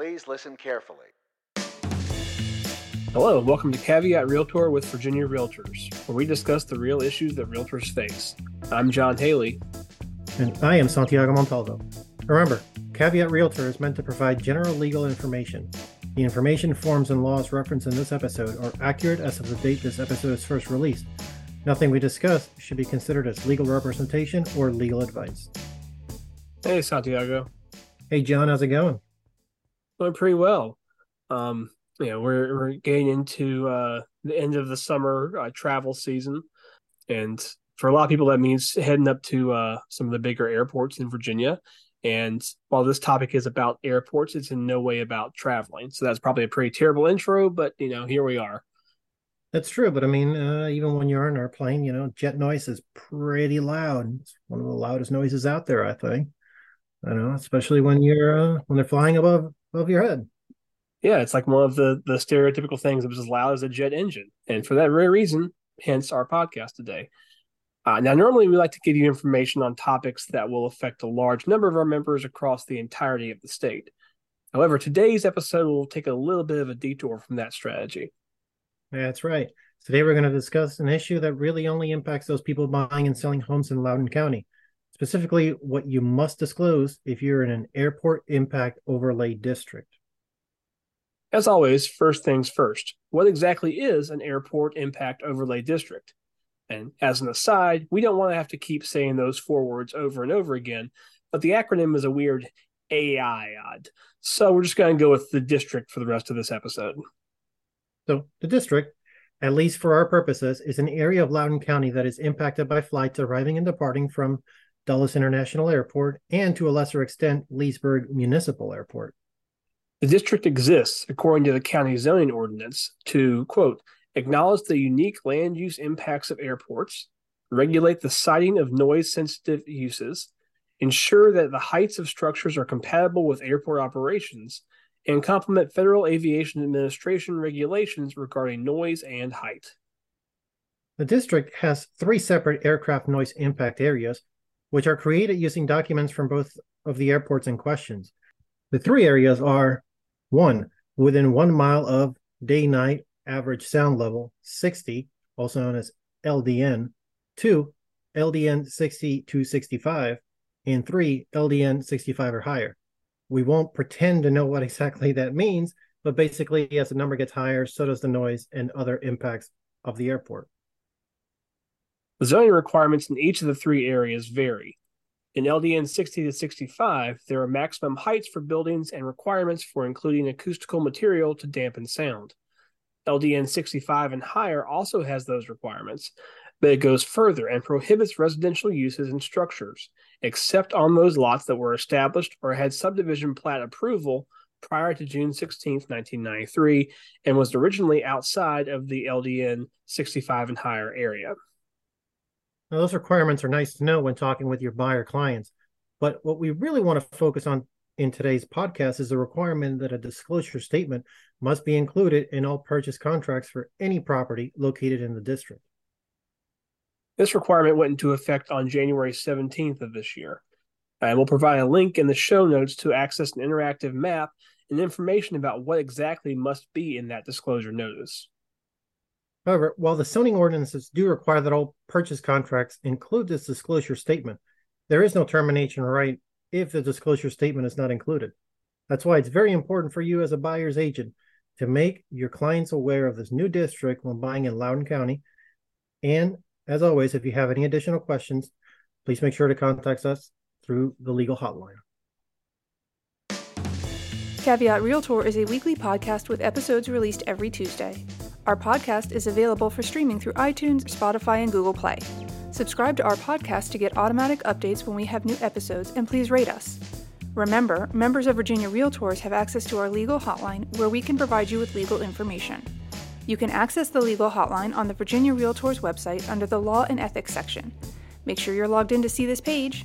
please listen carefully. Hello, welcome to Caveat Realtor with Virginia Realtors, where we discuss the real issues that realtors face. I'm John Haley. And I am Santiago Montalvo. Remember, Caveat Realtor is meant to provide general legal information. The information, forms, and laws referenced in this episode are accurate as of the date this episode is first released. Nothing we discuss should be considered as legal representation or legal advice. Hey, Santiago. Hey, John, how's it going? Going pretty well. Um, you know, we're we're getting into uh, the end of the summer uh, travel season, and for a lot of people, that means heading up to uh, some of the bigger airports in Virginia. And while this topic is about airports, it's in no way about traveling. So that's probably a pretty terrible intro, but you know, here we are. That's true, but I mean, uh, even when you're in an airplane, you know, jet noise is pretty loud. It's one of the loudest noises out there, I think. I know, especially when you're uh, when they're flying above above your head yeah, it's like one of the the stereotypical things It was as loud as a jet engine, and for that very reason, hence our podcast today. Uh, now, normally we like to give you information on topics that will affect a large number of our members across the entirety of the state. However, today's episode will take a little bit of a detour from that strategy. That's right. Today we're going to discuss an issue that really only impacts those people buying and selling homes in Loudoun County, specifically what you must disclose if you're in an airport impact overlay district. As always, first things first. What exactly is an airport impact overlay district? And as an aside, we don't want to have to keep saying those four words over and over again, but the acronym is a weird AI odd. So we're just going to go with the district for the rest of this episode. So, the district, at least for our purposes, is an area of Loudoun County that is impacted by flights arriving and departing from Dulles International Airport and to a lesser extent, Leesburg Municipal Airport. The district exists, according to the county zoning ordinance, to, quote, acknowledge the unique land use impacts of airports, regulate the siting of noise sensitive uses, ensure that the heights of structures are compatible with airport operations, and complement Federal Aviation Administration regulations regarding noise and height. The district has three separate aircraft noise impact areas, which are created using documents from both of the airports in questions. The three areas are one, within one mile of day night average sound level 60, also known as LDN. Two, LDN 60 to 65. And three, LDN 65 or higher. We won't pretend to know what exactly that means, but basically, as the number gets higher, so does the noise and other impacts of the airport. The zoning requirements in each of the three areas vary. In LDN 60 to 65, there are maximum heights for buildings and requirements for including acoustical material to dampen sound. LDN 65 and higher also has those requirements, but it goes further and prohibits residential uses and structures, except on those lots that were established or had subdivision plat approval prior to June 16, 1993, and was originally outside of the LDN 65 and higher area. Now, those requirements are nice to know when talking with your buyer clients. But what we really want to focus on in today's podcast is the requirement that a disclosure statement must be included in all purchase contracts for any property located in the district. This requirement went into effect on January 17th of this year. And we'll provide a link in the show notes to access an interactive map and information about what exactly must be in that disclosure notice. However, while the zoning ordinances do require that all purchase contracts include this disclosure statement, there is no termination right if the disclosure statement is not included. That's why it's very important for you as a buyer's agent to make your clients aware of this new district when buying in Loudoun County. And as always, if you have any additional questions, please make sure to contact us through the legal hotline. Caveat Realtor is a weekly podcast with episodes released every Tuesday. Our podcast is available for streaming through iTunes, Spotify, and Google Play. Subscribe to our podcast to get automatic updates when we have new episodes, and please rate us. Remember, members of Virginia Realtors have access to our legal hotline where we can provide you with legal information. You can access the legal hotline on the Virginia Realtors website under the Law and Ethics section. Make sure you're logged in to see this page.